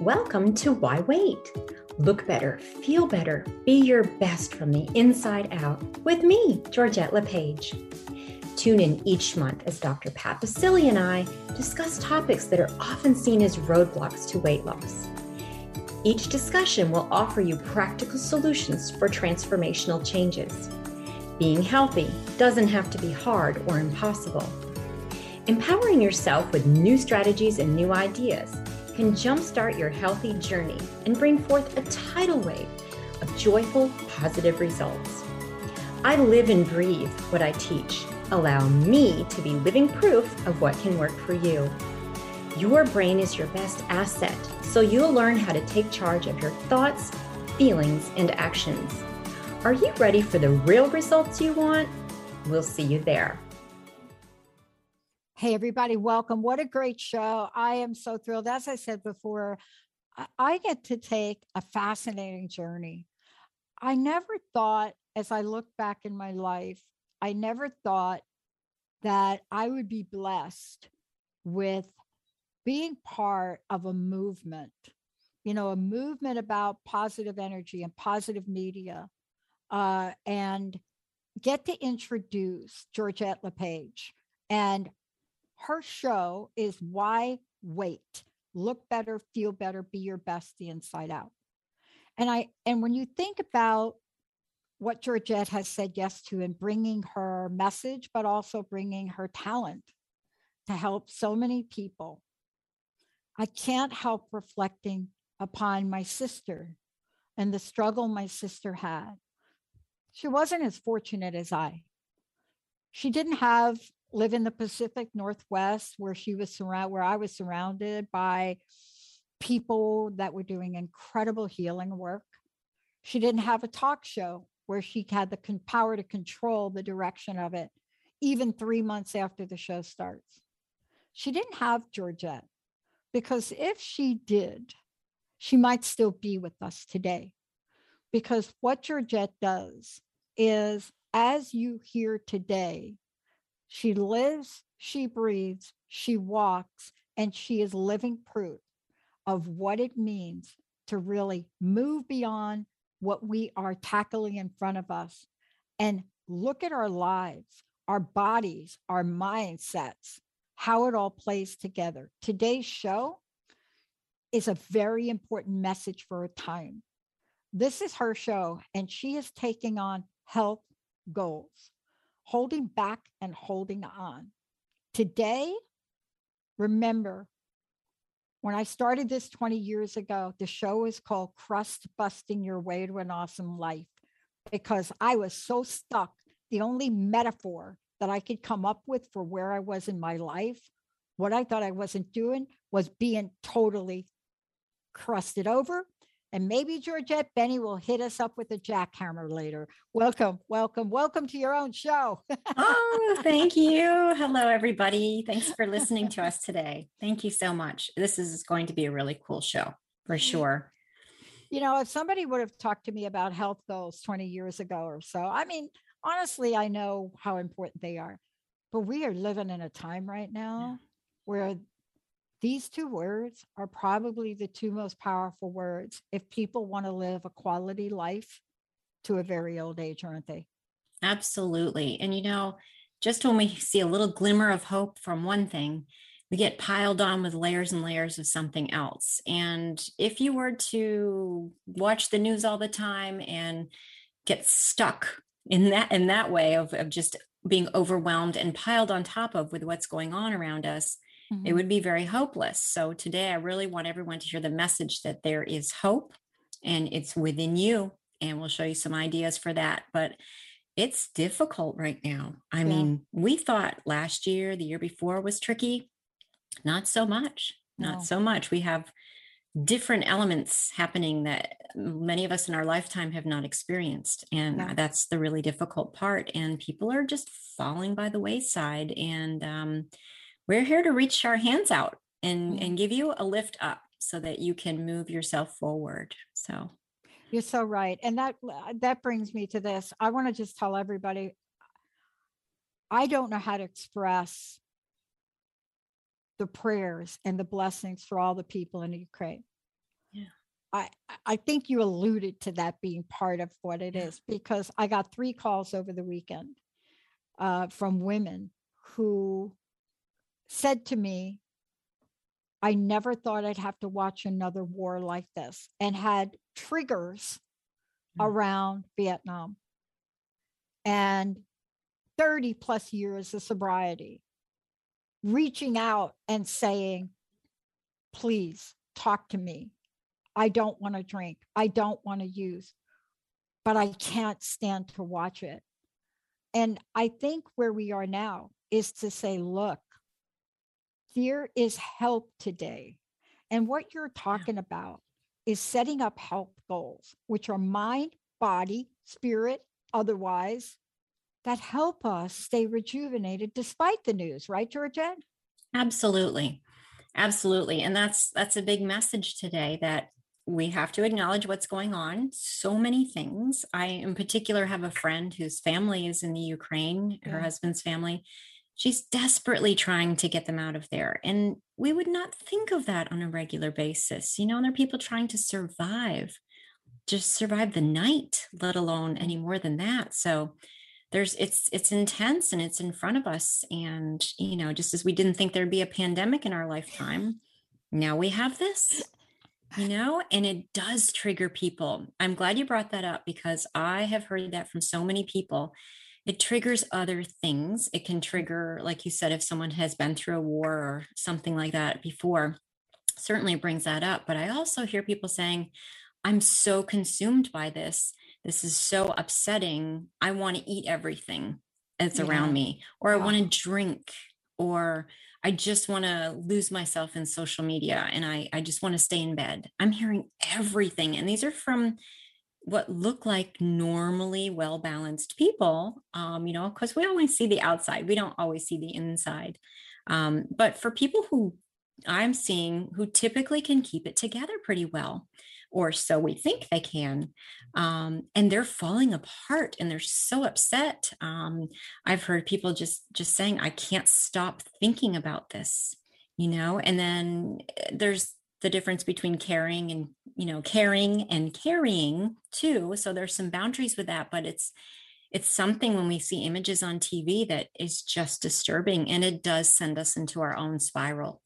Welcome to Why Wait? Look better, feel better, be your best from the inside out with me, Georgette LePage. Tune in each month as Dr. Pat Baccili and I discuss topics that are often seen as roadblocks to weight loss. Each discussion will offer you practical solutions for transformational changes. Being healthy doesn't have to be hard or impossible. Empowering yourself with new strategies and new ideas can jumpstart your healthy journey and bring forth a tidal wave of joyful, positive results. I live and breathe what I teach. Allow me to be living proof of what can work for you. Your brain is your best asset, so you'll learn how to take charge of your thoughts, feelings, and actions. Are you ready for the real results you want? We'll see you there. Hey, everybody, welcome. What a great show. I am so thrilled. As I said before, I get to take a fascinating journey. I never thought, as I look back in my life, I never thought that I would be blessed with being part of a movement, you know, a movement about positive energy and positive media, uh, and get to introduce Georgette LePage. And her show is Why Wait? Look better, feel better, be your best the inside out. And I and when you think about what Georgette has said yes to in bringing her message, but also bringing her talent to help so many people, I can't help reflecting upon my sister and the struggle my sister had. She wasn't as fortunate as I. She didn't have live in the Pacific Northwest where she was surrounded, where I was surrounded by people that were doing incredible healing work. She didn't have a talk show where she had the power to control the direction of it, even three months after the show starts. She didn't have Georgette because if she did, she might still be with us today. Because what Georgette does is, as you hear today, she lives, she breathes, she walks, and she is living proof of what it means to really move beyond what we are tackling in front of us and look at our lives, our bodies, our mindsets, how it all plays together. Today's show is a very important message for a time. This is her show, and she is taking on health goals holding back and holding on. Today, remember, when I started this 20 years ago, the show is called Crust Busting Your Way to an Awesome Life because I was so stuck. The only metaphor that I could come up with for where I was in my life, what I thought I wasn't doing, was being totally crusted over and maybe Georgette Benny will hit us up with a jackhammer later. Welcome, welcome, welcome to your own show. oh, thank you. Hello, everybody. Thanks for listening to us today. Thank you so much. This is going to be a really cool show for mm. sure. You know, if somebody would have talked to me about health goals 20 years ago or so, I mean, honestly, I know how important they are. But we are living in a time right now yeah. where these two words are probably the two most powerful words if people want to live a quality life to a very old age, aren't they? Absolutely. And you know, just when we see a little glimmer of hope from one thing, we get piled on with layers and layers of something else. And if you were to watch the news all the time and get stuck in that in that way of, of just being overwhelmed and piled on top of with what's going on around us, mm-hmm. it would be very hopeless. So today, I really want everyone to hear the message that there is hope and it's within you. And we'll show you some ideas for that. But it's difficult right now. I yeah. mean, we thought last year, the year before was tricky. Not so much. Not no. so much. We have different elements happening that many of us in our lifetime have not experienced and yeah. that's the really difficult part and people are just falling by the wayside and um, we're here to reach our hands out and and give you a lift up so that you can move yourself forward so. You're so right and that uh, that brings me to this i want to just tell everybody i don't know how to express the prayers and the blessings for all the people in ukraine. Yeah. I, I think you alluded to that being part of what it is because I got three calls over the weekend uh, from women who said to me, I never thought I'd have to watch another war like this and had triggers Mm. around Vietnam and 30 plus years of sobriety, reaching out and saying, please talk to me. I don't want to drink. I don't want to use, but I can't stand to watch it. And I think where we are now is to say, look, there is help today. And what you're talking about is setting up health goals, which are mind, body, spirit, otherwise, that help us stay rejuvenated despite the news, right, Georgette? Absolutely. Absolutely. And that's that's a big message today that we have to acknowledge what's going on. So many things. I in particular have a friend whose family is in the Ukraine, her husband's family. She's desperately trying to get them out of there. And we would not think of that on a regular basis. You know, and there are people trying to survive, just survive the night, let alone any more than that. So there's it's it's intense and it's in front of us and you know just as we didn't think there'd be a pandemic in our lifetime now we have this you know and it does trigger people i'm glad you brought that up because i have heard that from so many people it triggers other things it can mm. trigger like you said if someone has been through a war or something like that before certainly brings that up but i also hear people saying i'm so consumed by this this is so upsetting. I want to eat everything that's Yeah. around me, or I want to drink, or I just want to lose myself in social media and I, I just want to stay in bed. I'm hearing everything. And these are from what look like normally well balanced people, um, you know, because we always see the outside, we don't always see the inside. Um, but for people who I'm seeing who typically can keep it together pretty well, or so we think they can, um, and they're falling apart and they're so upset. Um, I've heard people just just saying, "I can't stop thinking about this," you know. And then eh, there's the difference between caring and you know caring and carrying too. So there's some boundaries with that, but it's it's something when we see images on TV that is just disturbing, and it does send us into our own spiral.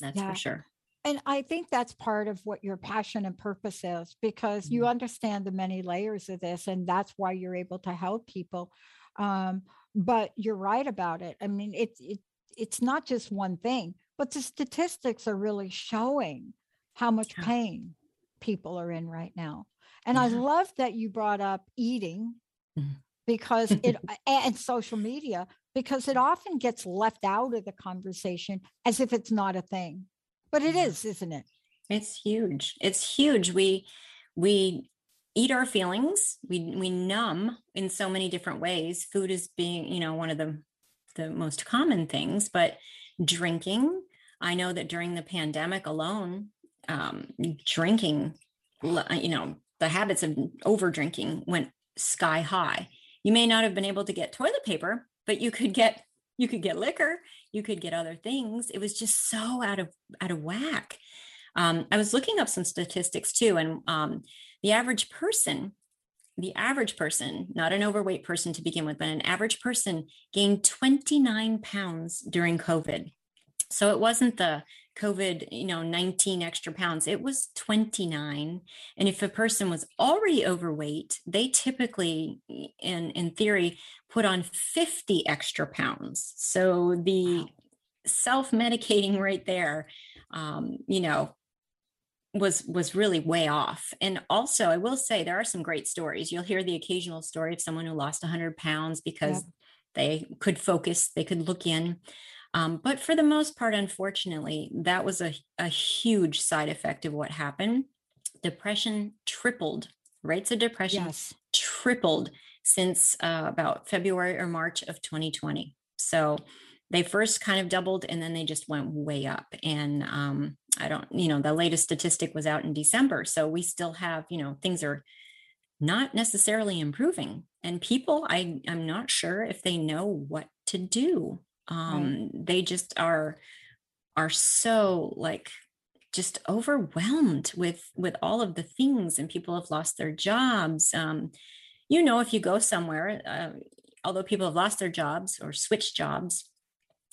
That's Yeah. for sure. And I think that's part of what your passion and purpose is because you Mhm. understand the many layers of this, and that's why you're able to help people. Um, but you're right about it. I mean, it's it, it's not just one thing, but the statistics are really showing how much Yeah. pain people are in right now. And I love that you brought up eating Mhm. because it and social media because it often gets left out of the conversation as if it's not a thing. But it is, isn't it? It's huge. It's huge. We we eat our feelings. We we numb in so many different ways. Food is being, you know, one of the the most common things, but drinking, I know that during the pandemic alone, um, drinking, uh, you know, the habits of over drinking went sky high. You may not have been able to get toilet paper, but you could get you could get liquor, you could get other things. It was just so out of out of whack. Um, I was looking up some statistics too, and um, the average person, the average person, not an overweight person to begin with, but an average person gained 29 pounds during COVID. So it wasn't the COVID, you know, 19 extra pounds, it was 29. And if a person was already overweight, they typically, in, in theory, put on 50 extra pounds. So the Wow. self medicating right there, um, you know, was was really way off and also i will say there are some great stories you'll hear the occasional story of someone who lost 100 pounds because they could focus they could look in um, but for the most part unfortunately that was a, a huge side effect of what happened depression tripled rates of depression Yes. tripled since uh, about February or March of 2020. So they first kind of doubled and then they just went way up. And um, I don't, you know, the latest statistic was out in December. So we still have, you know, things are not necessarily improving. And people, I, I'm not sure if they know what to do. Um, They just are are so like just overwhelmed with with all of the things and people have lost their jobs um, you know if you go somewhere uh, although people have lost their jobs or switched jobs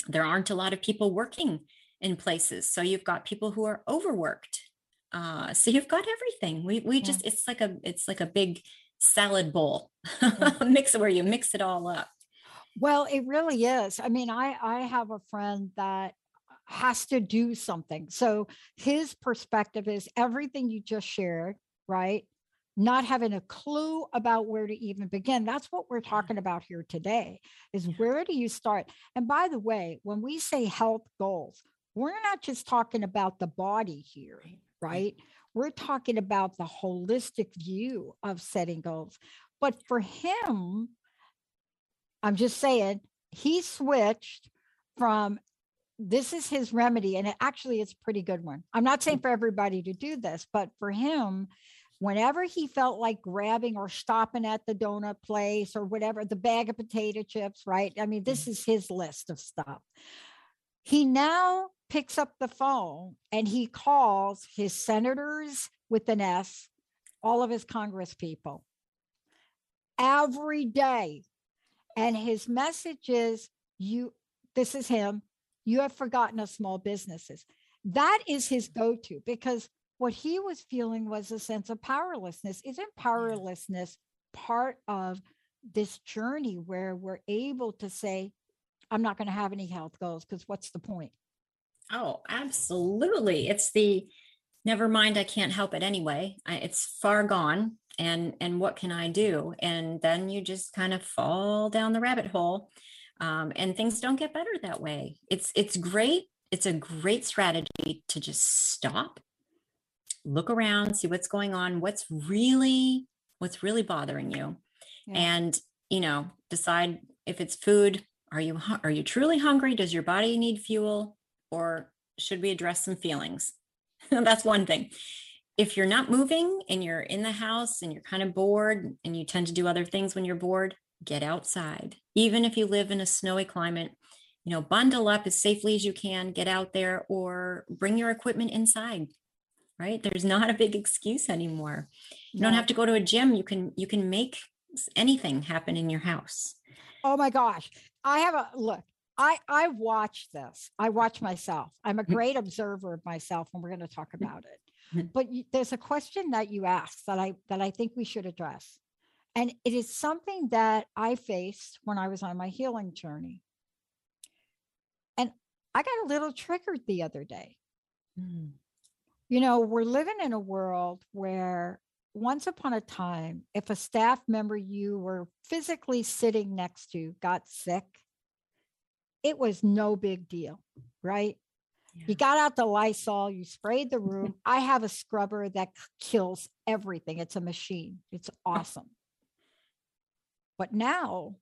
there aren't a lot of people working in places. So you've got people who are overworked uh, so you've got everything. We we yeah. just it's like a it's like a big salad bowl. Yeah. mix where you mix it all up well it really is i mean i i have a friend that has to do something. So his perspective is everything you just shared, right? Not having a clue about where to even begin. That's what we're talking about here today is where do you start? And by the way, when we say health goals, we're not just talking about the body here, right? We're talking about the holistic view of setting goals. But for him, I'm just saying, he switched from this is his remedy and it actually it's a pretty good one. I'm not saying for everybody to do this but for him whenever he felt like grabbing or stopping at the donut place or whatever the bag of potato chips right? I mean this mm. is his list of stuff. He now picks up the phone and he calls his senators with an s all of his congress people. Every day and his message is you this is him you have forgotten us small businesses. That is his mm-hmm. go to because what he was feeling was a sense of powerlessness. Isn't powerlessness part of this journey where we're able to say, I'm not going to have any health goals because what's the point? Oh, absolutely. It's the never mind, I can't help it anyway. I, it's far gone. And and what can I do? And then you just kind of fall down the rabbit hole um, and things don't get better that way it's it's great it's a great strategy to just stop look around see what's going on what's really what's really bothering you yeah. and you know decide if it's food are you are you truly hungry does your body need fuel or should we address some feelings that's one thing if you're not moving and you're in the house and you're kind of bored and you tend to do other things when you're bored get outside. Even if you live in a snowy climate, you know, bundle up as safely as you can, get out there or bring your equipment inside. Right? There's not a big excuse anymore. You don't have to go to a gym. You can you can make anything happen in your house. Oh my gosh. I have a look. I I watch this. I watch myself. I'm a mm. great observer of myself and we're going to talk mm. about it. Mm. But there's a question that you asked that I that I think we should address. And it is something that I faced when I was on my healing journey. And I got a little triggered the other day. Mm. You know, we're living in a world where once upon a time, if a staff member you were physically sitting next to got sick, it was no big deal, right? Yeah. You got out the Lysol, you sprayed the room. I have a scrubber that kills everything. It's a machine. It's awesome. But now,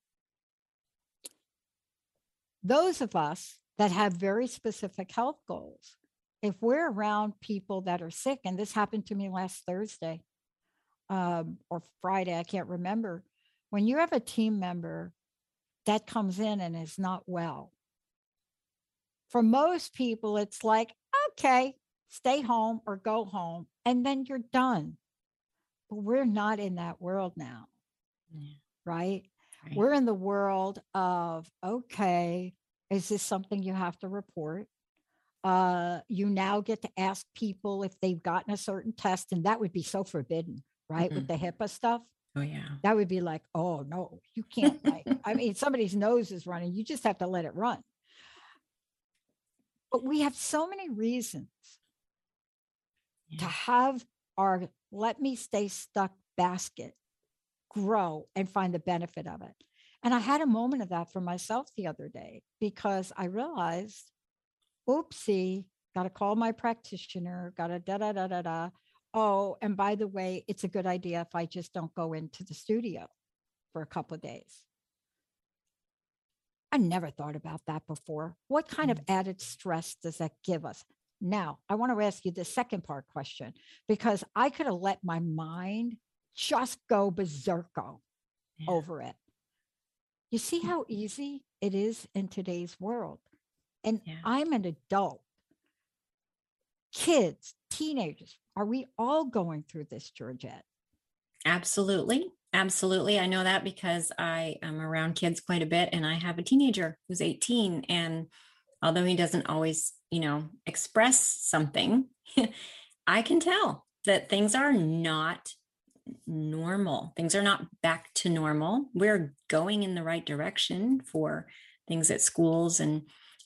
those of us that have very specific health goals, if we're around people that are sick, and this happened to me last Thursday um, or Friday, I can't remember. When you have a team member that comes in and is not well, for most people, it's like, okay, stay home or go home, and then you're done. But we're not in that world now. Yeah right? right? We're in the world of, okay, is this something you have to report? Uh, you now get to ask people if they've gotten a certain test, and that would be so forbidden, right? Mm-hmm. With the HIPAA stuff. Oh, yeah. That would be like, oh, no, you can't. like, I mean, somebody's nose is running. You just have to let it run. But we have so many reasons yeah. to have our let me stay stuck basket grow and find the benefit of it. And I had a moment of that for myself the other day because I realized, oopsie, got to call my practitioner, got to da da da da da. Oh, and by the way, it's a good idea if I just don't go into the studio for a couple of days. I never thought about that before. What kind of mm. added stress does that give us? Now, I want to ask you the second part question because I could have let my mind just go berserko yeah. over it. You see how easy it is in today's world. And yeah. I'm an adult. kids, teenagers. Are we all going through this, Georgette? Absolutely. Absolutely. I know that because I am around kids quite a bit and I have a teenager who's 18. And although he doesn't always, you know, express something, I can tell that things are not normal. Things are not back to normal. We're going in the right direction for things at schools. And,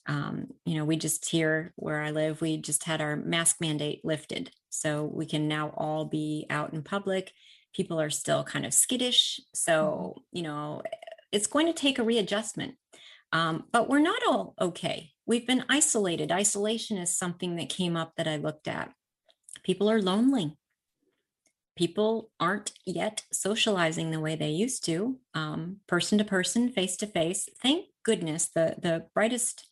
um, you know, we just here where I live, we just had our mask mandate lifted. So we can now all be out in public. People are still kind of skittish. So, mm-hmm. you know, it's going to take a readjustment. Um, but we're not all okay. We've been isolated. Isolation is something that came up that I looked at. People are lonely people aren't yet socializing the way they used to, um, person to person, face to face. Thank goodness the the brightest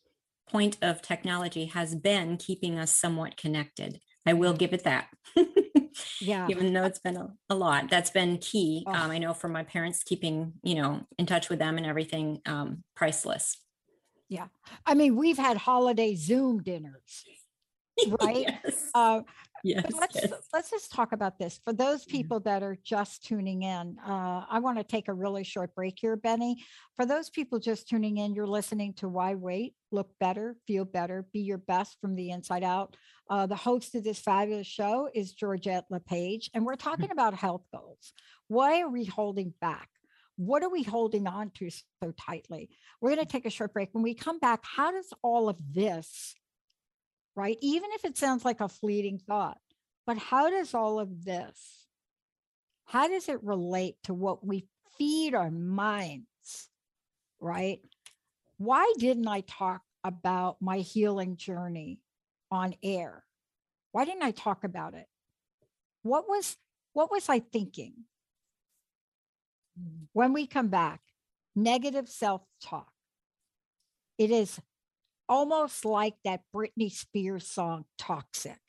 point of technology has been keeping us somewhat connected. I will give it that. yeah. Even though it's been a, a lot, that's been key. Oh. Um, I know for my parents, keeping you know in touch with them and everything, um, priceless. Yeah, I mean, we've had holiday Zoom dinners, right? yes. Uh, yes, let's yes. let's just talk about this for those mm-hmm. people that are just tuning in. Uh, I want to take a really short break here, Benny. For those people just tuning in, you're listening to Why Wait, Look Better, Feel Better, Be Your Best from the Inside Out. Uh, the host of this fabulous show is Georgette LePage, and we're mm-hmm. talking about health goals. Why are we holding back? What are we holding on to so tightly? We're going to take a short break. When we come back, how does all of this right? Even if it sounds like a fleeting thought. But how does all of this, how does it relate to what we feed our minds, right? Why didn't I talk about my healing journey on air? Why didn't I talk about it? What was what was I thinking? Mm. When we come back, negative self-talk. It is almost like that Britney Spears song, Toxic.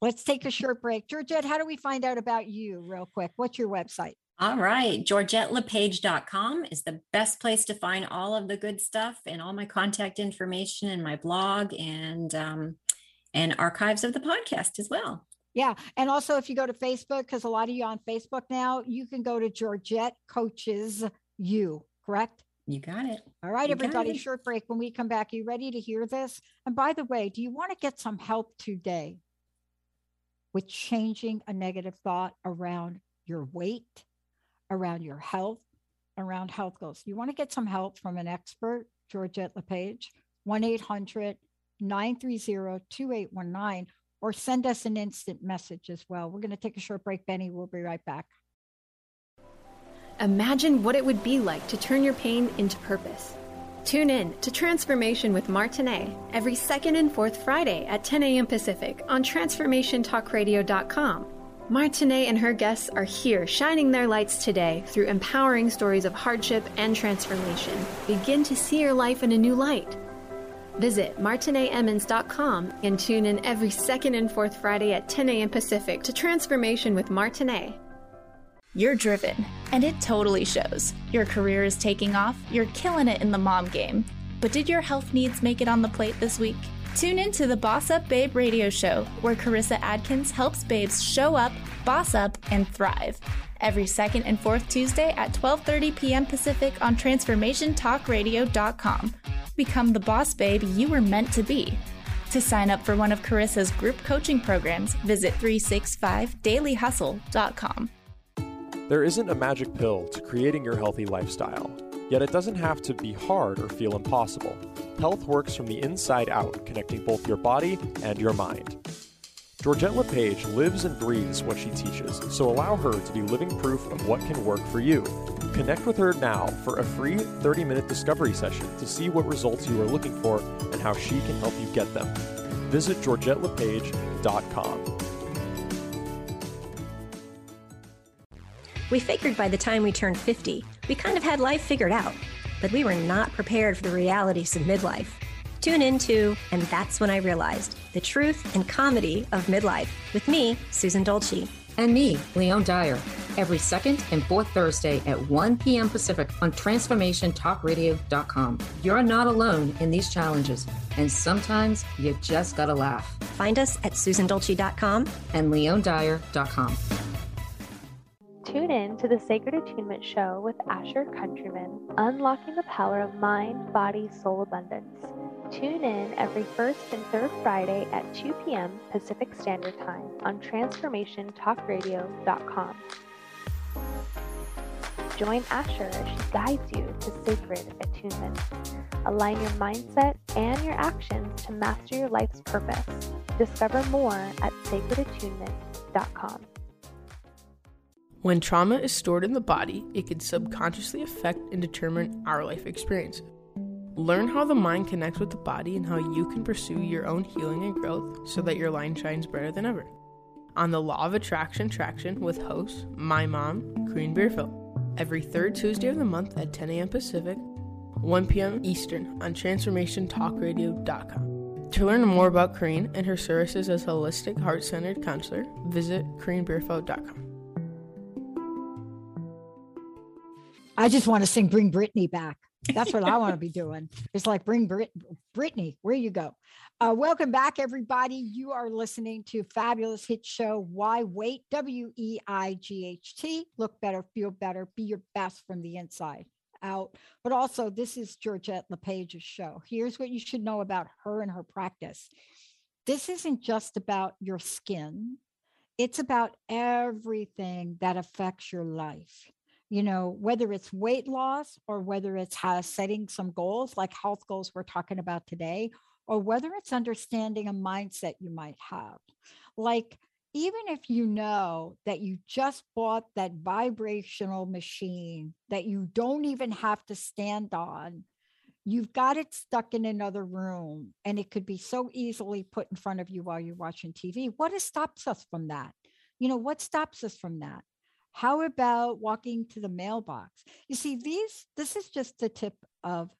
Let's take a short break. Georgette, how do we find out about you real quick? What's your website? All right. GeorgetteLePage.com is the best place to find all of the good stuff and all my contact information and my blog and um, and archives of the podcast as well. Yeah. And also if you go to Facebook, because a lot of you on Facebook now, you can go to Georgette Coaches You, correct? You got it. All right, you everybody, short break. When we come back, you ready to hear this? And by the way, do you want to get some help today with changing a negative thought around your weight, around your health, around health goals? You want to get some help from an expert, Georgette LePage, 1 800 930 2819, or send us an instant message as well. We're going to take a short break, Benny. We'll be right back. Imagine what it would be like to turn your pain into purpose. Tune in to Transformation with Martinet every second and fourth Friday at 10 a.m. Pacific on TransformationTalkRadio.com. Martinet and her guests are here shining their lights today through empowering stories of hardship and transformation. Begin to see your life in a new light. Visit martinetemmons.com and tune in every second and fourth Friday at 10 a.m. Pacific to Transformation with Martinet. You're driven, and it totally shows. Your career is taking off, you're killing it in the mom game. But did your health needs make it on the plate this week? Tune in to the Boss Up Babe radio show, where Carissa Adkins helps babes show up, boss up, and thrive. Every second and fourth Tuesday at 12:30 p.m. Pacific on transformationtalkradio.com. Become the boss babe you were meant to be. To sign up for one of Carissa's group coaching programs, visit 365dailyhustle.com. There isn't a magic pill to creating your healthy lifestyle, yet it doesn't have to be hard or feel impossible. Health works from the inside out, connecting both your body and your mind. Georgette LePage lives and breathes what she teaches, so allow her to be living proof of what can work for you. Connect with her now for a free 30 minute discovery session to see what results you are looking for and how she can help you get them. Visit GeorgetteLePage.com. We figured by the time we turned 50, we kind of had life figured out, but we were not prepared for the realities of midlife. Tune in to And That's When I Realized the truth and comedy of midlife with me, Susan Dolce. and me, Leone Dyer, every second and fourth Thursday at 1 p.m. Pacific on TransformationTalkRadio.com. You're not alone in these challenges, and sometimes you just gotta laugh. Find us at SusanDolce.com and LeoneDyer.com. Tune in to the Sacred Attunement Show with Asher Countryman, unlocking the power of mind, body, soul abundance. Tune in every first and third Friday at 2 p.m. Pacific Standard Time on TransformationTalkRadio.com. Join Asher as she guides you to sacred attunement. Align your mindset and your actions to master your life's purpose. Discover more at sacredattunement.com. When trauma is stored in the body, it can subconsciously affect and determine our life experiences. Learn how the mind connects with the body and how you can pursue your own healing and growth so that your line shines brighter than ever. On the Law of Attraction Traction with host, my mom, Corrine Beerfield, every third Tuesday of the month at 10 a.m. Pacific, 1 p.m. Eastern on TransformationTalkRadio.com. To learn more about Corrine and her services as a holistic, heart centered counselor, visit CorrineBeerfield.com. I just want to sing Bring Brittany back. That's what I want to be doing. It's like bring Brit- Brittany, where you go. Uh, welcome back, everybody. You are listening to fabulous hit show Why Wait? W E I G H T. Look better, feel better, be your best from the inside out. But also, this is Georgette LePage's show. Here's what you should know about her and her practice. This isn't just about your skin. It's about everything that affects your life you know, whether it's weight loss or whether it's how setting some goals like health goals we're talking about today, or whether it's understanding a mindset you might have. Like, even if you know that you just bought that vibrational machine that you don't even have to stand on, you've got it stuck in another room and it could be so easily put in front of you while you're watching TV. What stops us from that? You know, what stops us from that? How about walking to the mailbox? You see, these, this is just the tip of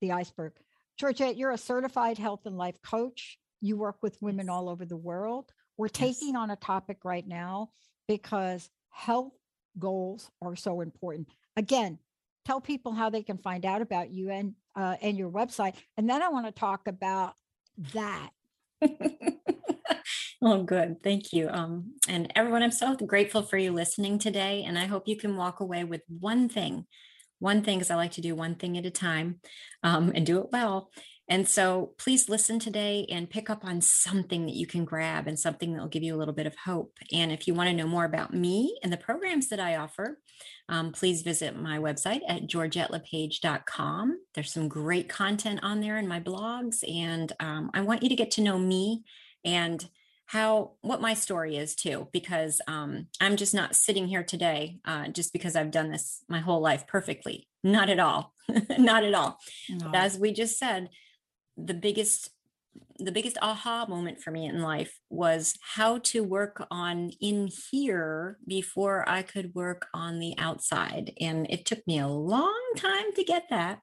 the iceberg. Georgette, you're a certified health and life coach. You work with women all over the world. We're taking yes. on a topic right now because health goals are so important. Again, tell people how they can find out about you and uh, and your website, and then I want to talk about that. Oh, good. Thank you. Um, and everyone, I'm so grateful for you listening today. And I hope you can walk away with one thing, one thing, because I like to do one thing at a time um, and do it well. And so please listen today and pick up on something that you can grab and something that will give you a little bit of hope. And if you want to know more about me and the programs that I offer, um, please visit my website at georgettelepage.com. There's some great content on there in my blogs. And um, I want you to get to know me and how what my story is too because um, i'm just not sitting here today uh, just because i've done this my whole life perfectly. Not at all. Not at all. No. as we just said the biggest the biggest aha moment for me in life was how to work on in here before i could work on the outside. And it took me a long time to get that.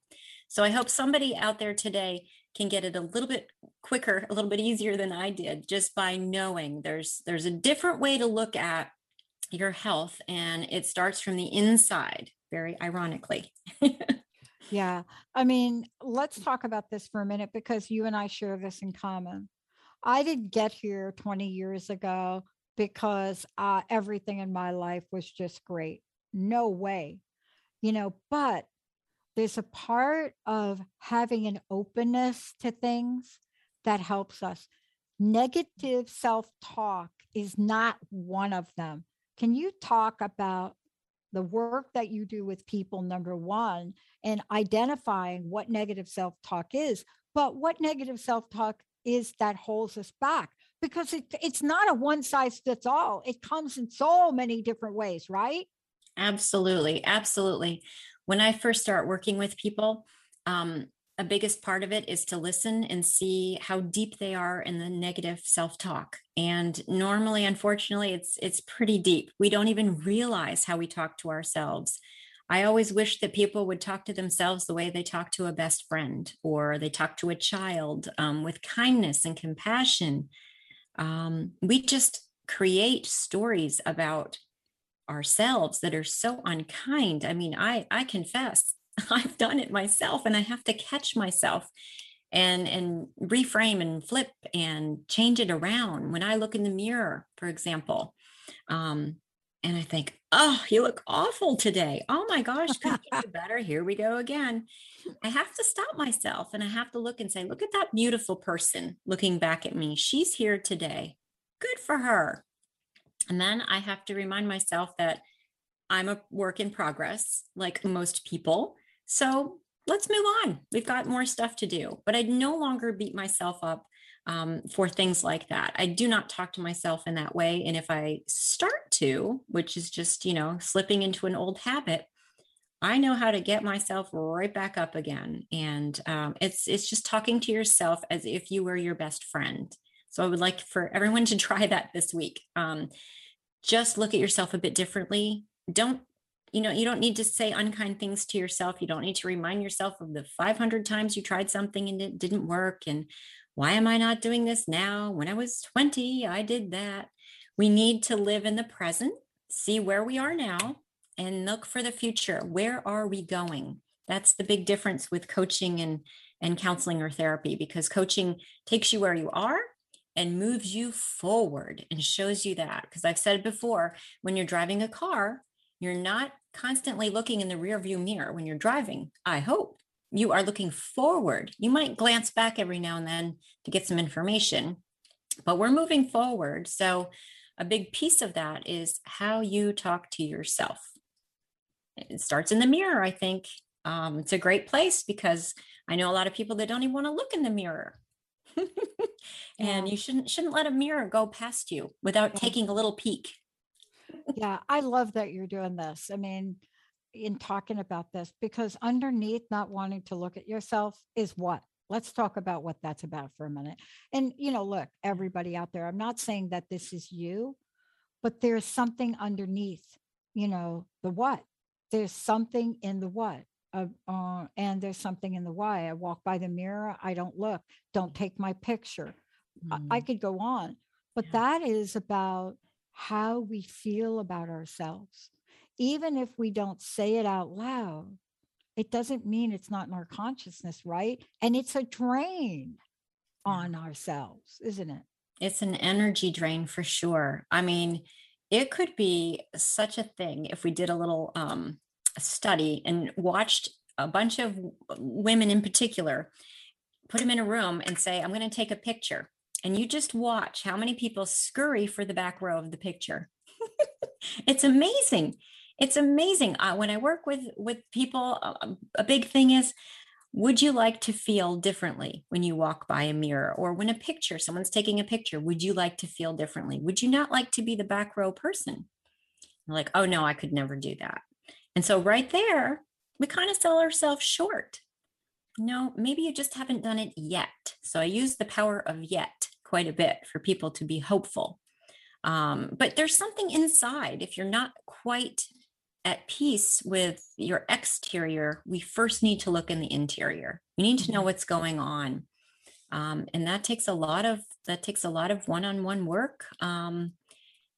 So i hope somebody out there today can get it a little bit quicker, a little bit easier than I did just by knowing there's there's a different way to look at your health and it starts from the inside, very ironically. yeah. I mean, let's talk about this for a minute because you and I share this in common. I didn't get here 20 years ago because uh, everything in my life was just great. No way. You know, but there's a part of having an openness to things that helps us. Mm. Negative self talk is not one of them. Can you talk about the work that you do with people, number one, and identifying what negative self talk is, but what negative self talk is that holds us back? Because it, it's not a one size fits all, it comes in so many different ways, right? Absolutely. Absolutely when I first start working with people, um, a biggest part of it is to listen and see how deep they are in the negative self-talk. And normally unfortunately it's it's pretty deep. We don't even realize how we talk to ourselves. I always wish that people would talk to themselves the way they talk to a best friend or they talk to a child um, with kindness and compassion. Um, we just create stories about ourselves that are so unkind. I mean, I I confess I've done it myself and I have to catch myself and and reframe and flip and change it around when I look in the mirror, for example. Um, and I think, oh, you look awful today. Oh my gosh, could you do better? Here we go again. I have to stop myself and I have to look and say, look at that beautiful person looking back at me. She's here today. Good for her. And then I have to remind myself that I'm a work in progress, like most people. So let's move on. We've got more stuff to do. But I'd no longer beat myself up um, for things like that. I do not talk to myself in that way. And if I start to, which is just, you know, slipping into an old habit, I know how to get myself right back up again. And um, it's it's just talking to yourself as if you were your best friend. So I would like for everyone to try that this week. Um, just look at yourself a bit differently. Don't you know you don't need to say unkind things to yourself you don't need to remind yourself of the 500 times you tried something and it didn't work and why am I not doing this now? When I was 20, I did that. We need to live in the present, see where we are now, and look for the future. Where are we going? That's the big difference with coaching and, and counseling or therapy because coaching takes you where you are and moves you forward and shows you that. Because I've said before, when you're driving a car, you're not constantly looking in the rear view mirror when you're driving, I hope you are looking forward. You might glance back every now and then to get some information, but we're moving forward. So, a big piece of that is how you talk to yourself. It starts in the mirror, I think. Um, it's a great place because I know a lot of people that don't even want to look in the mirror. and you shouldn't shouldn't let a mirror go past you without taking a little peek. yeah, I love that you're doing this. I mean, in talking about this because underneath not wanting to look at yourself is what? Let's talk about what that's about for a minute. And you know look everybody out there i'm not saying that this is you but there's something underneath you know the what? There's something in the what uh, uh, and there's something in the why i walk by the mirror i don't look don't take my picture mm. I, I, could go on but yeah. that is about how we feel about ourselves even if we don't say it out loud, it doesn't mean it's not in our consciousness, right? And it's a drain on ourselves, isn't it? It's an energy drain for sure. I mean, it could be such a thing if we did a little um, study and watched a bunch of women in particular, put them in a room and say, I'm going to take a picture. And you just watch how many people scurry for the back row of the picture. it's amazing. It's amazing. Uh, when i work with with people uh, um, a big thing is would you like to feel differently when you walk by a mirror or when a picture someone's taking a picture would you like to feel differently? Would you not like to be the back row person? Like oh no i could never do that and so right there we kind of sell ourselves short no maybe you just haven't done it yet so i use the power of yet quite a bit for people to be hopeful um, but there's something inside if you're not quite at peace with your exterior, we first need to look in the interior. We need to know mm-hmm. what's going on. Um, and that takes a lot of that takes a lot of one-on-one work. Um,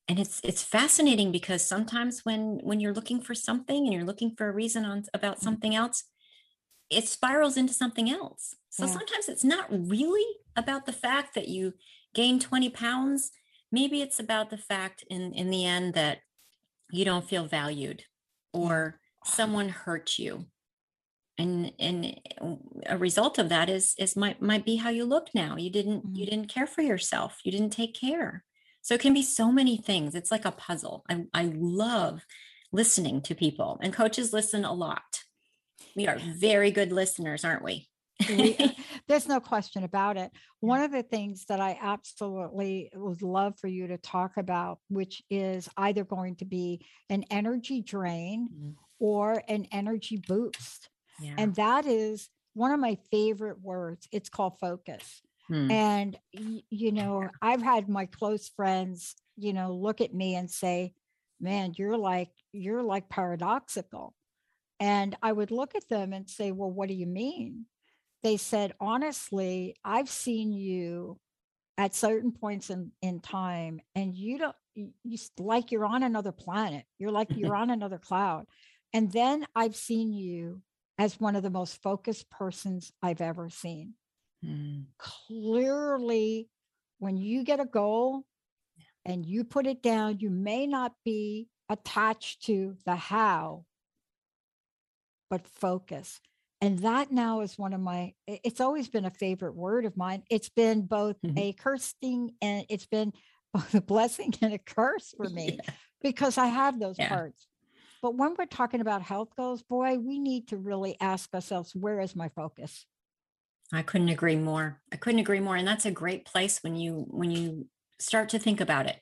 and it's it's fascinating because sometimes when when you're looking for something and you're looking for a reason on about mm-hmm. something else, it spirals into something else. So yeah. sometimes it's not really about the fact that you gained 20 pounds. Maybe it's about the fact in in the end that you don't feel valued or someone hurt you and and a result of that is is might might be how you look now you didn't mm-hmm. you didn't care for yourself you didn't take care so it can be so many things it's like a puzzle i, I love listening to people and coaches listen a lot we are very good listeners aren't we there's no question about it. One of the things that I absolutely would love for you to talk about, which is either going to be an energy drain mm-hmm. or an energy boost. Yeah. And that is one of my favorite words. It's called focus. Hmm. And, you know, I've had my close friends, you know, look at me and say, man, you're like, you're like paradoxical. And I would look at them and say, well, what do you mean? they said, honestly, I've seen you at certain points in, in time and you don't you, like you're on another planet you're like you're on another cloud and then i've seen you as one of the most focused persons i've ever seen Mm. clearly when you get a goal and you put it down you may not be attached to the how but focus and that now is one of my, it's always been a favorite word of mine it's been both Mhm. a cursing and it's been both a blessing and a curse for me Yeah. because i have those Yeah. parts but when we're talking about health goals boy we need to really ask ourselves where is my focus I couldn't agree more. I couldn't agree more. And that's a great place when you when you start to think about it.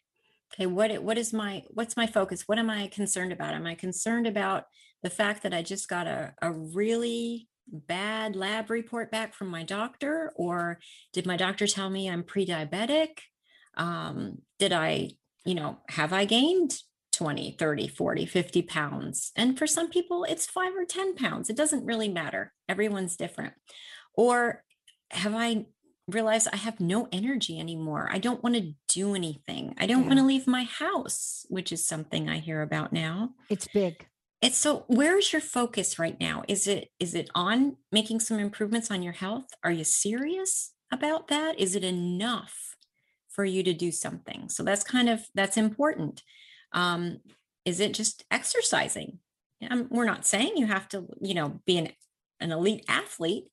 Okay, what what is my what's my focus? What am I concerned about? Am I concerned about the fact that I just got a, a really bad lab report back from my doctor? Or did my doctor tell me I'm pre-diabetic? Um, did I, you know, have I gained 20, 30, 40, 50 pounds? And for some people, it's five or 10 pounds. It doesn't really matter. Everyone's different. Or have I realized I have no energy anymore? I don't want to do anything. I don't want to leave my house, which is something I hear about now. it's big It's so where's your focus right now? Is it is it on making some improvements on your health? Are you serious about that? Is it enough for you to do something? So that's kind of that's important. Um, is it just exercising? Um, we're not saying you have to, you know, be an, an elite athlete,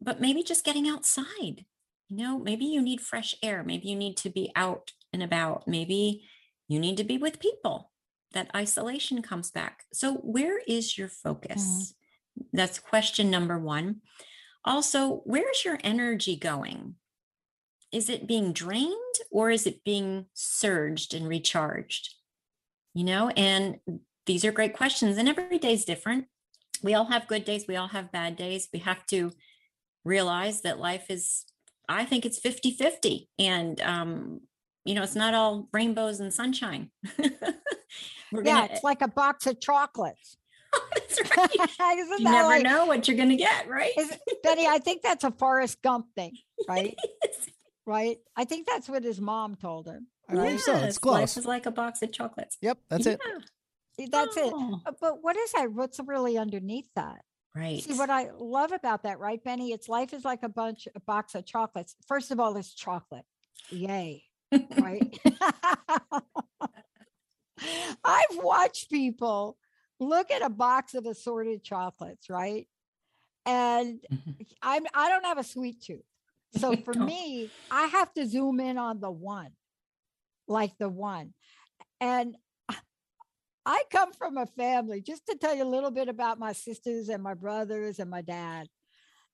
but maybe just getting outside. You know, maybe you need fresh air. Maybe you need to be out and about. Maybe you need to be with people. That isolation comes back. So, where is your mm-hmm. focus? That's question number one. Also, where's your energy going? Is it being drained or is it being surged and recharged? You know, and these are great questions, and every day is different. We all have good days, we all have bad days. We have to realize that life is, I think it's 50 50. And, um, you know, it's not all rainbows and sunshine. We're yeah gonna, it's like a box of chocolates that's right. Isn't You that never like- know what you're going to get, right? Is Betty, I think that's a Forrest Gump thing, right? right? I think that's what his mom told him. I believe right? so. It's Yes, close. Life is like a box of chocolates. Yep, that's it. That's it. Oh, Uh, But what is that? What's really underneath that? Right. See what I love about that, right, Benny? It's life is like a bunch, a box of chocolates. First of all, it's chocolate. Yay. Right. I've watched people look at a box of assorted chocolates, right? And Mhm. I'm I don't have a sweet tooth. So for me, I have to zoom in on the one, like the one. And I come from a family, just to tell you a little bit about my sisters and my brothers and my dad.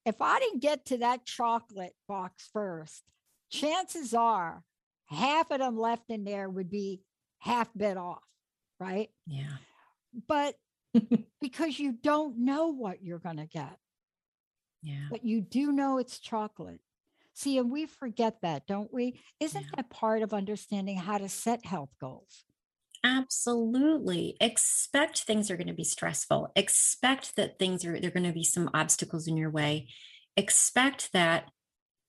If I didn't get to that chocolate box first, chances are half of them left in there would be half bit off, right? Yeah. But because you don't know what you're going to get, Yeah. but you do know it's chocolate. See, and we forget that, don't we? Isn't Yeah. that part of understanding how to set health goals? Absolutely. Expect things are going to be stressful. Expect that things are, there are going to be some obstacles in your way. Expect that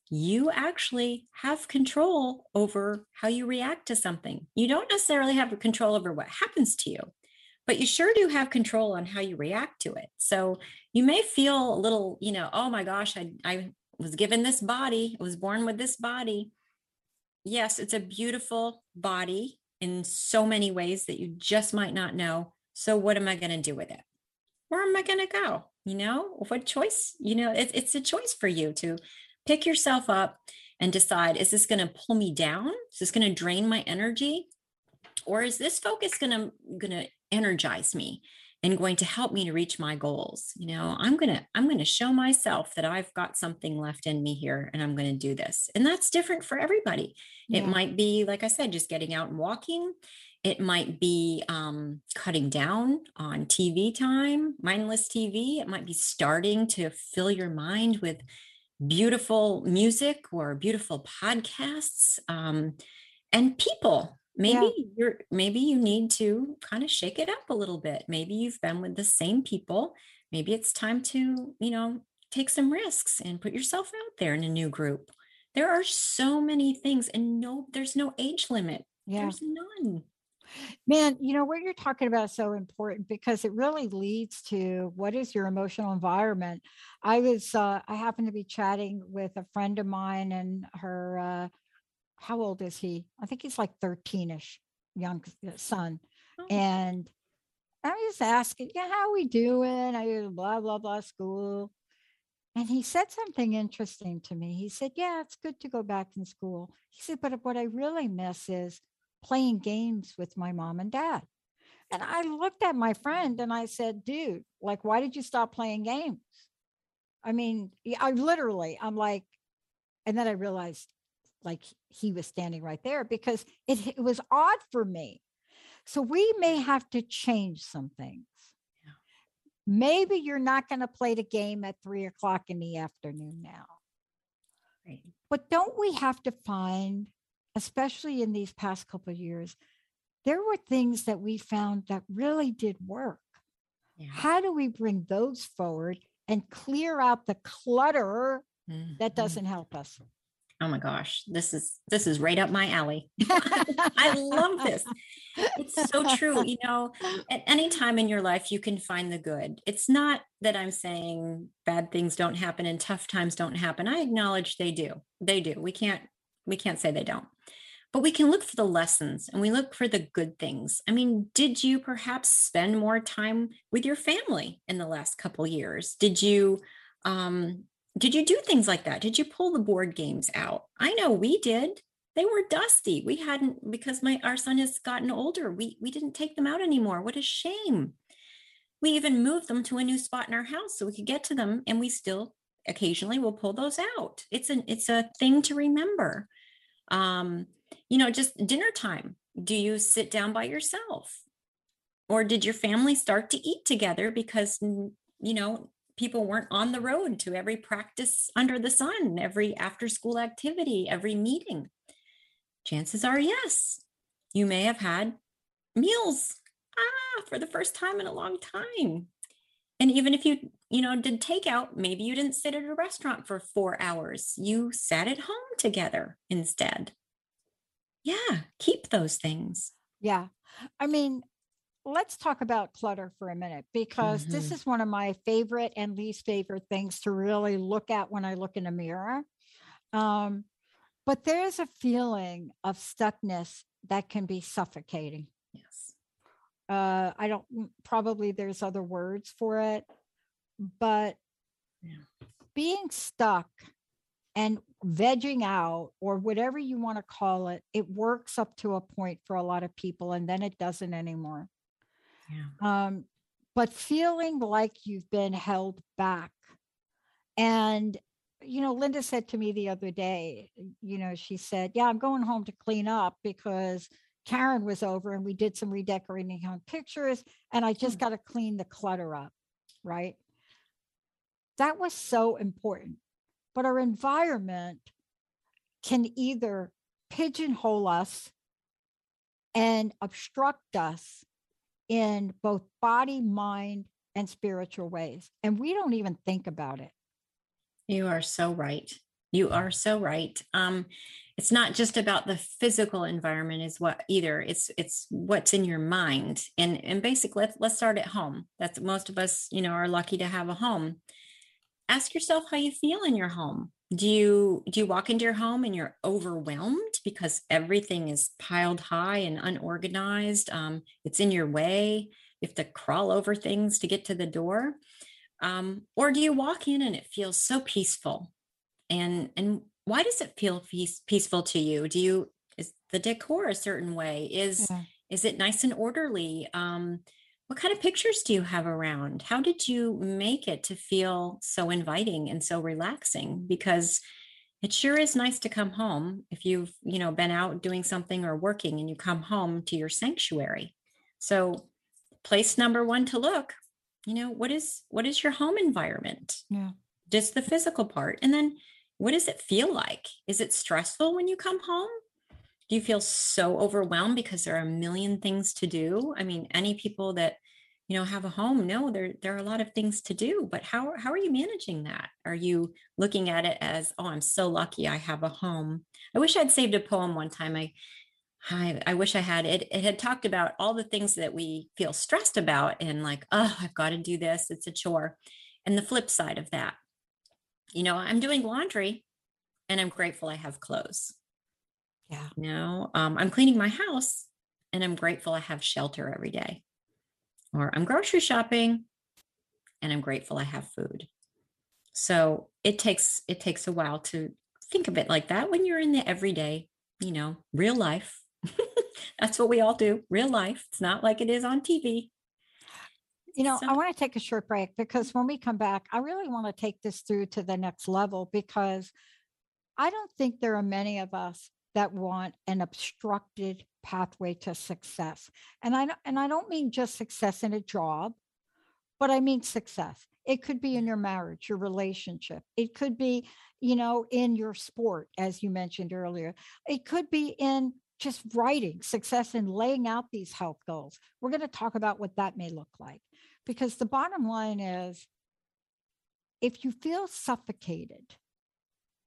you actually have control over how you react to something. You don't necessarily have control over what happens to you, but you sure do have control on how you react to it. So you may feel a little, you know, oh my gosh, I, I was given this body, I was born with this body. Yes, it's a beautiful body in so many ways that you just might not know. So, what am I going to do with it? Where am I going to go? You know, what choice? You know, it, it's a choice for you to pick yourself up and decide is this going to pull me down? Is this going to drain my energy? Or is this focus going to going to energize me and going to help me to reach my goals? You know, I'm going to I'm going to show myself that I've got something left in me here and I'm going to do this. And that's different for everybody. It might be, like I said, just getting out and walking. It might be um, cutting down on TV time, mindless TV. It might be starting to fill your mind with beautiful music or beautiful podcasts um, and people. Maybe you're maybe you need to kind of shake it up a little bit. Maybe you've been with the same people. Maybe it's time to, you know, take some risks and put yourself out there in a new group There are so many things, and no, there's no age limit. Yeah. There's none. Man, you know what you're talking about is so important because it really leads to what is your emotional environment. I was uh I happened to be chatting with a friend of mine and her uh how old is he? I think he's like 13ish, young uh, hmm. son. Oh. And I was asking, yeah, how we doing? I do blah blah blah school. And he said something interesting to me. He said, Yeah, it's good to go back in school. He said, But what I really miss is playing games with my mom and dad. And I looked at my friend and I said, Dude, like, why did you stop playing games? I mean, I literally, I'm like, and then I realized like he was standing right there because it, it was odd for me. So we may have to change some things. Maybe you're not going to play the game at three o'clock in the afternoon now. Right. But don't we have to find, especially in these past couple of years, there were things that we found that really did work. Yeah. How do we bring those forward and clear out the clutter that Mhm. doesn't help us? Oh my gosh, this is this is right up my alley. I love this. It's so true. You know, at any time in your life, you can find the good. It's not that I'm saying bad things don't happen and tough times don't happen. I acknowledge they do. They do. We can't we can't say they don't. But we can look for the lessons and we look for the good things. I mean, did you perhaps spend more time with your family in the last couple years? Did you um did you do things like that? Did you pull the board games out? I know we did they were dusty. We hadn't because my our son has gotten older. We we didn't take them out anymore. What a shame. We even moved them to a new spot in our house so we could get to them and we still occasionally will pull those out. It's an it's a thing to remember. Um you know, just dinner time. Do you sit down by yourself? Or did your family start to eat together because you know, people weren't on the road to every practice under the sun, every after school activity, every meeting? chances are yes you may have had meals ah for the first time in a long time and even if you you know did takeout maybe you didn't sit at a restaurant for four hours you sat at home together instead yeah keep those things Yeah. I mean, let's talk about clutter for a minute because this Mhm. is one of my favorite and least favorite things to really look at when I look in a mirror. Um, but there's a feeling of stuckness that can be suffocating. yes Uh, I don't, mm, probably there's other words for it, but Yeah. being stuck and vegging out or whatever you want to call it, it works up to a point for a lot of people and then it doesn't anymore. Yeah Um, but feeling like you've been held back. And, you know, Linda said to me the other day, you know, she said, Yeah, I'm going home to clean up because Karen was over and we did some redecorating on pictures and I just got to clean the clutter up. Right. That was so important. But our environment can either pigeonhole us and obstruct us in both body, mind, and spiritual ways. And we don't even think about it. You are so right. You are so right. Um, it's not just about the physical environment is what either. It's it's what's in your mind. And and basically let's let's start at home. That's most of us, you know, are lucky to have a home. Ask yourself how you feel in your home. Do you do you walk into your home and you're overwhelmed because everything is piled high and unorganized? Um, it's in your way. You have to crawl over things to get to the door um, or do you walk in and it feels so peaceful and and why does it feel peace, peaceful to you do you is the decor a certain way is Yeah. is it nice and orderly um, what kind of pictures do you have around? How did you make it to feel so inviting and so relaxing? Because it sure is nice to come home if you've you know been out doing something or working and you come home to your sanctuary. So place number one to look you know what is what is your home environment? Yeah. just the physical part and then what does it feel like? Is it stressful when you come home do you feel so overwhelmed because there are a million things to do i mean any people that you know have a home no there there are a lot of things to do but how how are you managing that are you looking at it as oh i'm so lucky i have a home i wish i'd saved a poem one time i I, I wish I had it. It had talked about all the things that we feel stressed about and like, oh, I've got to do this. It's a chore. And the flip side of that, you know, I'm doing laundry and I'm grateful I have clothes. Yeah. You know, um, I'm cleaning my house and I'm grateful I have shelter every day. Or I'm grocery shopping and I'm grateful I have food. So it takes it takes a while to think of it like that when you're in the everyday, you know, real life. That's what we all do, real life. It's not like it is on TV. You know, so, I want to take a short break because when we come back, I really want to take this through to the next level because I don't think there are many of us that want an obstructed pathway to success. And I and I don't mean just success in a job, but I mean success. It could be in mm. your marriage, your relationship. It could be, you know, in your sport as you mentioned earlier. It could be in just writing success in laying out these health goals. We're going to talk about what that may look like because the bottom line is if you feel suffocated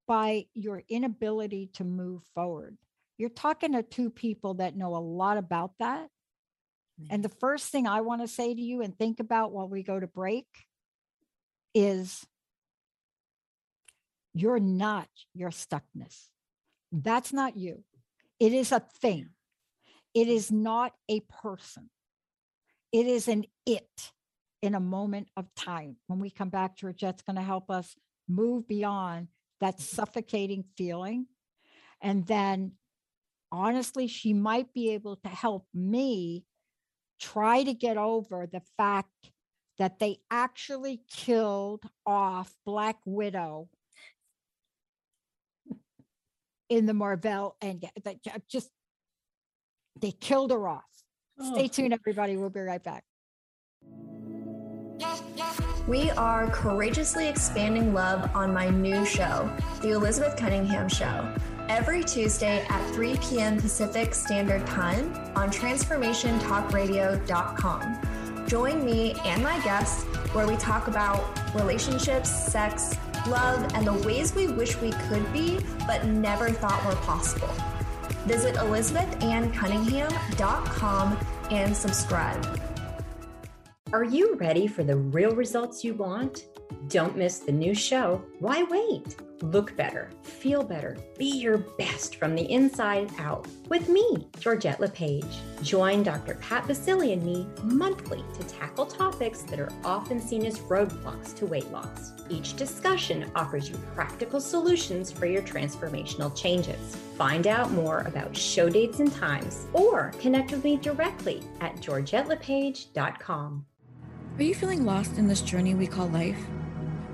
by your inability to move forward. You're talking to two people that know a lot about that. And the first thing I want to say to you and think about while we go to break is you're not your stuckness. That's not you. It is a thing. It is not a person. It is an it in a moment of time. When we come back, Georgette's going to help us move beyond that mm-hmm. suffocating feeling. And then honestly, she might be able to help me try to get over the fact that they actually killed off Black Widow in the Marvel and just they killed her off. Oh. Stay tuned, everybody. We'll be right back. We are courageously expanding love on my new show, The Elizabeth Cunningham Show, every Tuesday at 3 p.m. Pacific Standard Time on TransformationTalkRadio.com. Join me and my guests where we talk about relationships, sex, love, and the ways we wish we could be but never thought were possible. Visit ElizabethAnnCunningham.com and subscribe. Are you ready for the real results you want? Don't miss the new show. Why wait? Look better, feel better, be your best from the inside out with me, Georgette LePage. Join Dr. Pat Baccili and me monthly to tackle topics that are often seen as roadblocks to weight loss. Each discussion offers you practical solutions for your transformational changes. Find out more about show dates and times or connect with me directly at georgettelepage.com. Are you feeling lost in this journey we call life?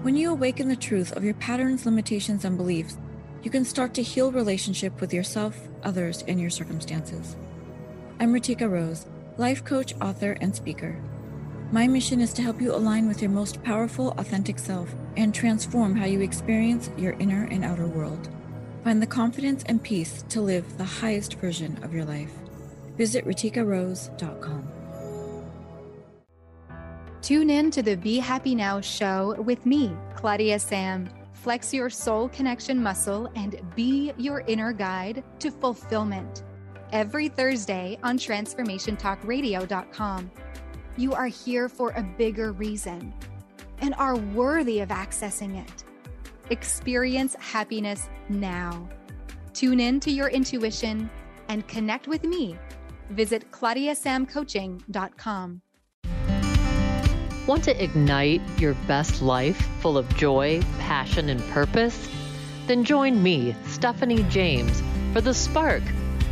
When you awaken the truth of your patterns, limitations, and beliefs, you can start to heal relationship with yourself, others, and your circumstances. I'm Ritika Rose, life coach, author, and speaker. My mission is to help you align with your most powerful, authentic self and transform how you experience your inner and outer world. Find the confidence and peace to live the highest version of your life. Visit ritikarose.com. Tune in to the Be Happy Now show with me, Claudia Sam. Flex your soul connection muscle and be your inner guide to fulfillment. Every Thursday on TransformationTalkRadio.com. You are here for a bigger reason and are worthy of accessing it. Experience happiness now. Tune in to your intuition and connect with me. Visit ClaudiaSamCoaching.com. Want to ignite your best life full of joy, passion, and purpose? Then join me, Stephanie James, for The Spark,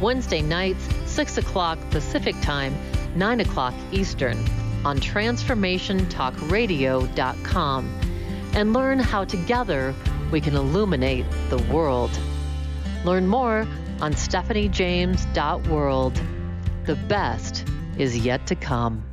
Wednesday nights, 6 o'clock Pacific Time, 9 o'clock Eastern, on TransformationTalkRadio.com, and learn how together we can illuminate the world. Learn more on stephaniejames.world. The best is yet to come.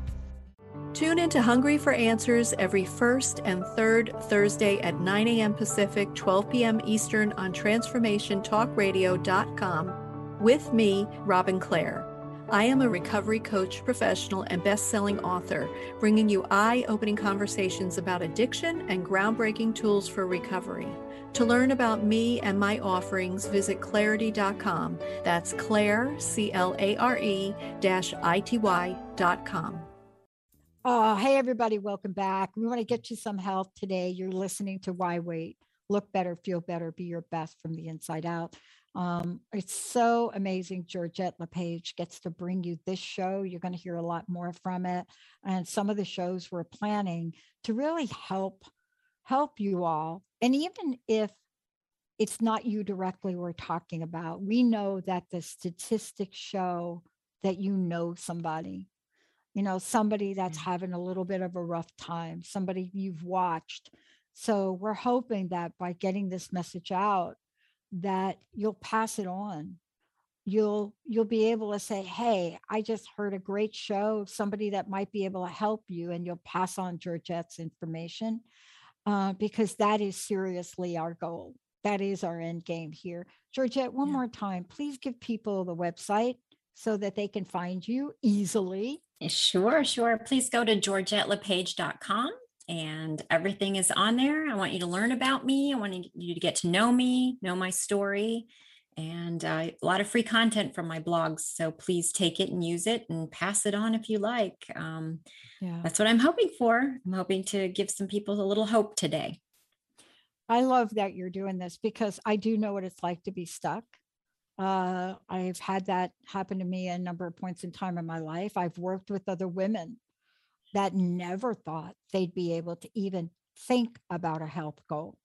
Tune into Hungry for Answers every first and third Thursday at 9 a.m. Pacific, 12 p.m. Eastern on TransformationTalkRadio.com with me, Robin Clare. I am a recovery coach, professional, and best selling author, bringing you eye opening conversations about addiction and groundbreaking tools for recovery. To learn about me and my offerings, visit clareity.com. That's Claire, C L A R E I T Y.com. Oh, hey, everybody, welcome back. We want to get you some health today. You're listening to Why Wait? Look better, feel better, be your best from the inside out. Um, it's so amazing. Georgette LePage gets to bring you this show. You're going to hear a lot more from it. And some of the shows we're planning to really help help you all. And even if it's not you directly we're talking about, we know that the statistics show that you know somebody you know, somebody that's having a little bit of a rough time, somebody you've watched. So we're hoping that by getting this message out, that you'll pass it on. You'll you'll be able to say, "Hey, I just heard a great show. Somebody that might be able to help you," and you'll pass on Georgette's information uh, because that is seriously our goal. That is our end game here. Georgette, one yeah. more time, please give people the website so that they can find you easily. Sure, sure. Please go to georgettelepage.com and everything is on there. I want you to learn about me. I want you to get to know me, know my story, and uh, a lot of free content from my blogs. So please take it and use it and pass it on if you like. Um, yeah. That's what I'm hoping for. I'm hoping to give some people a little hope today. I love that you're doing this because I do know what it's like to be stuck. Uh, I've had that happen to me a number of points in time in my life. I've worked with other women that never thought they'd be able to even think about a health goal.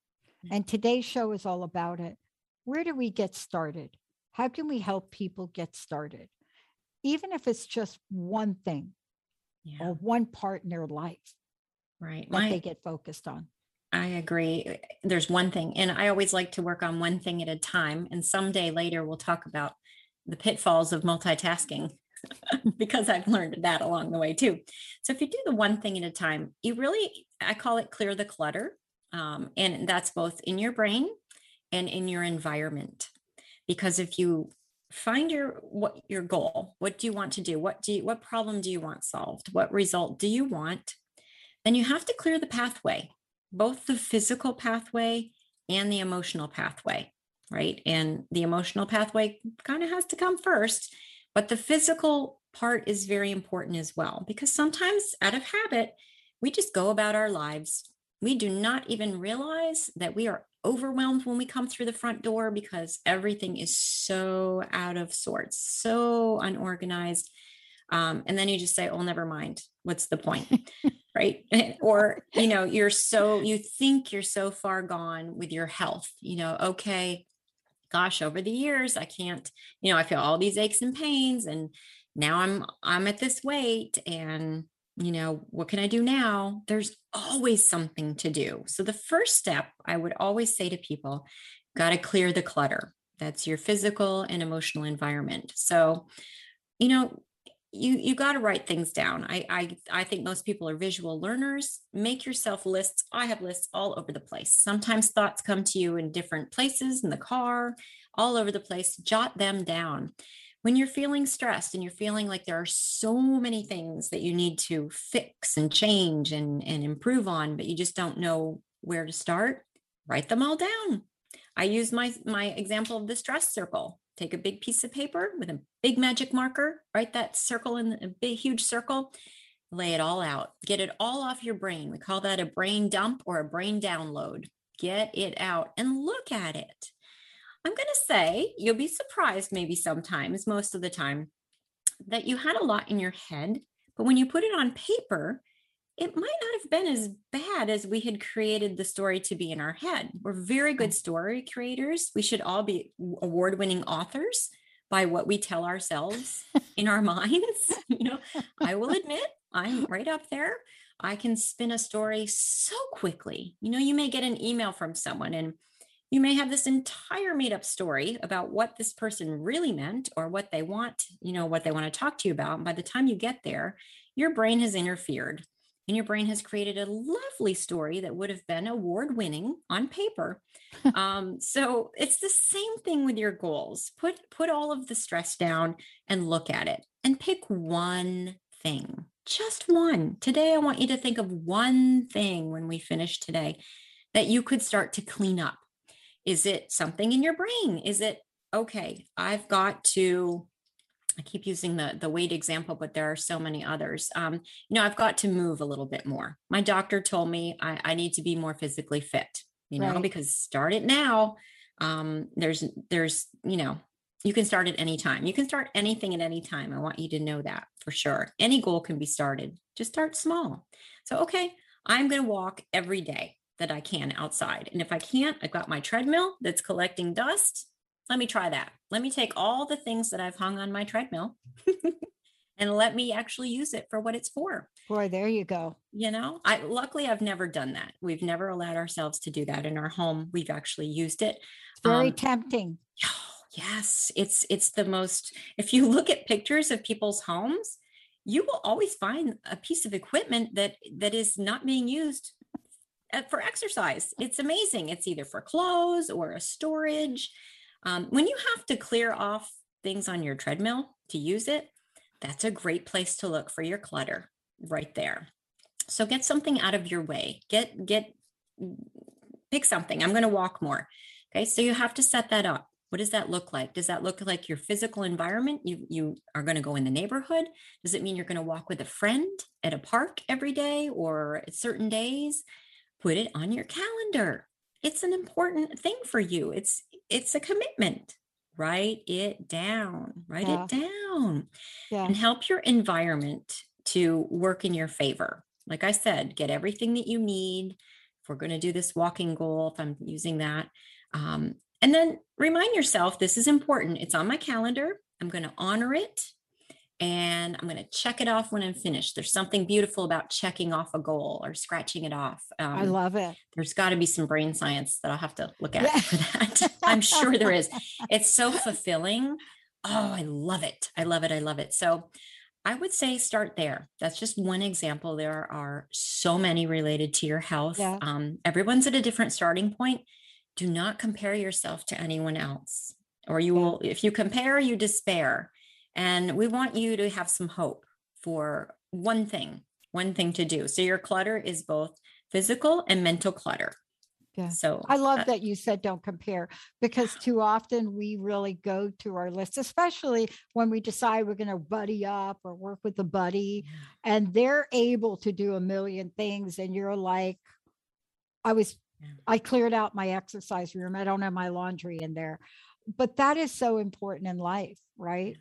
Mm. And today's show is all about it. Where do we get started? How can we help people get started? Even if it's just one thing yeah. or one part in their life right that My, they get focused on. I agree. There's one thing, and I always like to work on one thing at a time. And someday later, we'll talk about the pitfalls of multitasking because I've learned that along the way too. So if you do the one thing at a time, you really, I call it clear the clutter. Um, and that's both in your brain and in your environment. Because if you find your what your goal, what do you want to do? What do you, what problem do you want solved? What result do you want? Then you have to clear the pathway both the physical pathway and the emotional pathway, right? And the emotional pathway kind of has to come first, but the physical part is very important as well because sometimes out of habit, we just go about our lives. We do not even realize that we are overwhelmed when we come through the front door because everything is so out of sorts, so unorganized. Um, and then you just say, oh, never mind. What's the point? right? Or you know you're so you think you're so far gone with your health you know okay gosh over the years i can't you know i feel all these aches and pains and now i'm i'm at this weight and you know what can i do now? There's always something to do. So the first step i would always say to people got to clear the clutter. That's your physical and emotional environment. So you know you you got to write things down. I, I i think most people are visual learners. Make yourself lists. I have lists all over the place. Sometimes thoughts come to you in different places in the car all over the place. Jot them down. When you're feeling stressed and you're feeling like there are so many things that you need to fix and change and, and improve on but you just don't know where to start write them all down. I use my my example of the stress circle take a big piece of paper with a big magic marker, write that circle in a big, huge circle, lay it all out, get it all off your brain. We call that a brain dump or a brain download. Get it out and look at it. I'm going to say you'll be surprised, maybe sometimes, most of the time, that you had a lot in your head, but when you put it on paper, it might not have been as bad as we had created the story to be in our head. We're very good mm. story creators. We should all be award winning authors by what we tell ourselves in our minds. You know, I will admit I'm right up there. I can spin a story so quickly. You know, you may get an email from someone and you may have this entire made up story about what this person really meant or what they want, you know, what they want to talk to you about. And by the time you get there, your brain has interfered and your brain has created a lovely story that would have been award winning on paper. um, so it's the same thing with your goals. Put put all of the stress down and look at it and pick one thing. Just one. Today I want you to think of one thing when we finish today that you could start to clean up. Is it something in your brain? Is it okay, I've got to I keep using the the weight example, but there are so many others. Um, you know, I've got to move a little bit more. My doctor told me I, I need to be more physically fit. You know, right. because start it now. Um, there's there's you know you can start at any time. You can start anything at any time. I want you to know that for sure. Any goal can be started. Just start small. So okay, I'm going to walk every day that I can outside, and if I can't, I've got my treadmill that's collecting dust let me try that. Let me take all the things that I've hung on my treadmill and let me actually use it for what it's for. Boy, there you go. You know, I luckily I've never done that. We've never allowed ourselves to do that in our home. We've actually used it. Very um, tempting. yes, it's it's the most if you look at pictures of people's homes, you will always find a piece of equipment that that is not being used uh, for exercise. It's amazing. It's either for clothes or a storage. Um, when you have to clear off things on your treadmill to use it, that's a great place to look for your clutter right there. So get something out of your way. Get get pick something. I'm going to walk more. Okay? So you have to set that up. What does that look like? Does that look like your physical environment? You you are going to go in the neighborhood? Does it mean you're going to walk with a friend at a park every day or at certain days? Put it on your calendar. It's an important thing for you. It's it's a commitment. Write it down write yeah. it down yeah. and help your environment to work in your favor. Like i said get everything that you need. If we're going to do this walking goal if i'm using that. Um, and then remind yourself this is important. It's on my calendar. I'm going to honor it and I'm going to check it off when I'm finished. There's something beautiful about checking off a goal or scratching it off. Um, I love it. There's got to be some brain science that I'll have to look at for that. I'm sure there is. It's so fulfilling. Oh, I love it. I love it. I love it. So I would say start there. That's just one example. There are so many related to your health. Yeah. Um, everyone's at a different starting point. Do not compare yourself to anyone else, or you will, if you compare, you despair and we want you to have some hope for one thing, one thing to do. So your clutter is both physical and mental clutter. Yeah. So I love uh, that you said don't compare because too often we really go to our list, especially when we decide we're going to buddy up or work with a buddy and they're able to do a million things. And you're like, I was, I cleared out my exercise room. I don't have my laundry in there. But that is so important in life, right?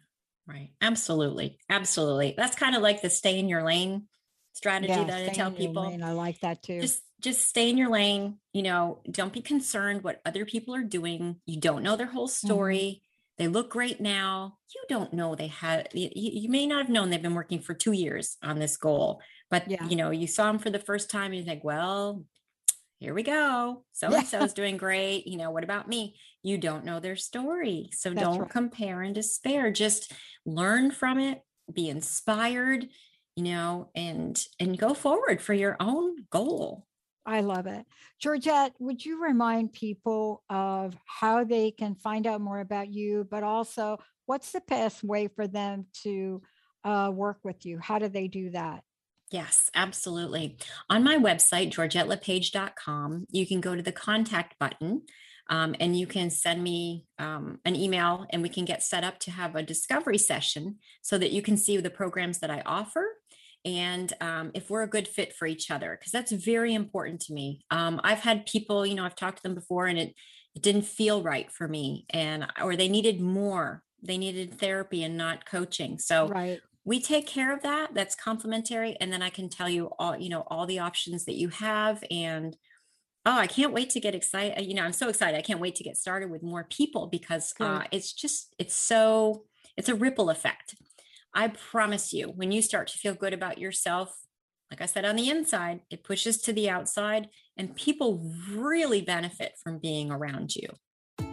Right. Absolutely. Absolutely. That's kind of like the stay in your lane strategy yeah, that I tell people. I like that too. Just just stay in your lane, you know, don't be concerned what other people are doing. You don't know their whole mm-hmm. story. Mm-hmm. They look great now. You don't know they had you, you, may not have known they've been working for 2 years on this goal, but yeah. you know, you saw them for the first time and you think, well, here we go. So and so is doing great. You know, what about me? You don't know their story. So That's don't right. compare and despair. Just learn from it, be inspired, you know, and and go forward for your own goal. I love it. Georgette, would you remind people of how they can find out more about you, but also what's the best way for them to uh, work with you? How do they do that? Yes, absolutely. On my website, georgettelepage.com, you can go to the contact button um, and you can send me um, an email and we can get set up to have a discovery session so that you can see the programs that I offer. And um, if we're a good fit for each other, because that's very important to me. Um, I've had people, you know, I've talked to them before and it, it didn't feel right for me and or they needed more. They needed therapy and not coaching. So right. we take care of that. That's complimentary. And then i can tell you all you know all the options that you have and oh i can't wait to get excited you know i'm so excited i can't wait to get started with more people because uh, it's just it's so it's a ripple effect i promise you when you start to feel good about yourself like i said on the inside it pushes to the outside and people really benefit from being around you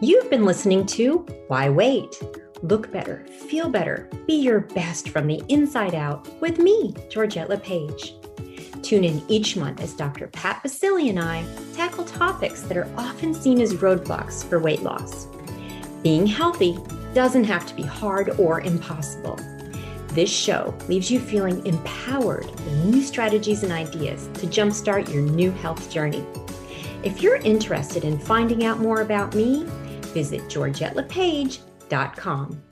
You've been listening to Why Wait? Look better, feel better, be your best from the inside out with me, Georgette LePage. Tune in each month as Dr. Pat Baccili and I tackle topics that are often seen as roadblocks for weight loss. Being healthy doesn't have to be hard or impossible. This show leaves you feeling empowered with new strategies and ideas to jumpstart your new health journey. If you're interested in finding out more about me, visit georgettelepage.com.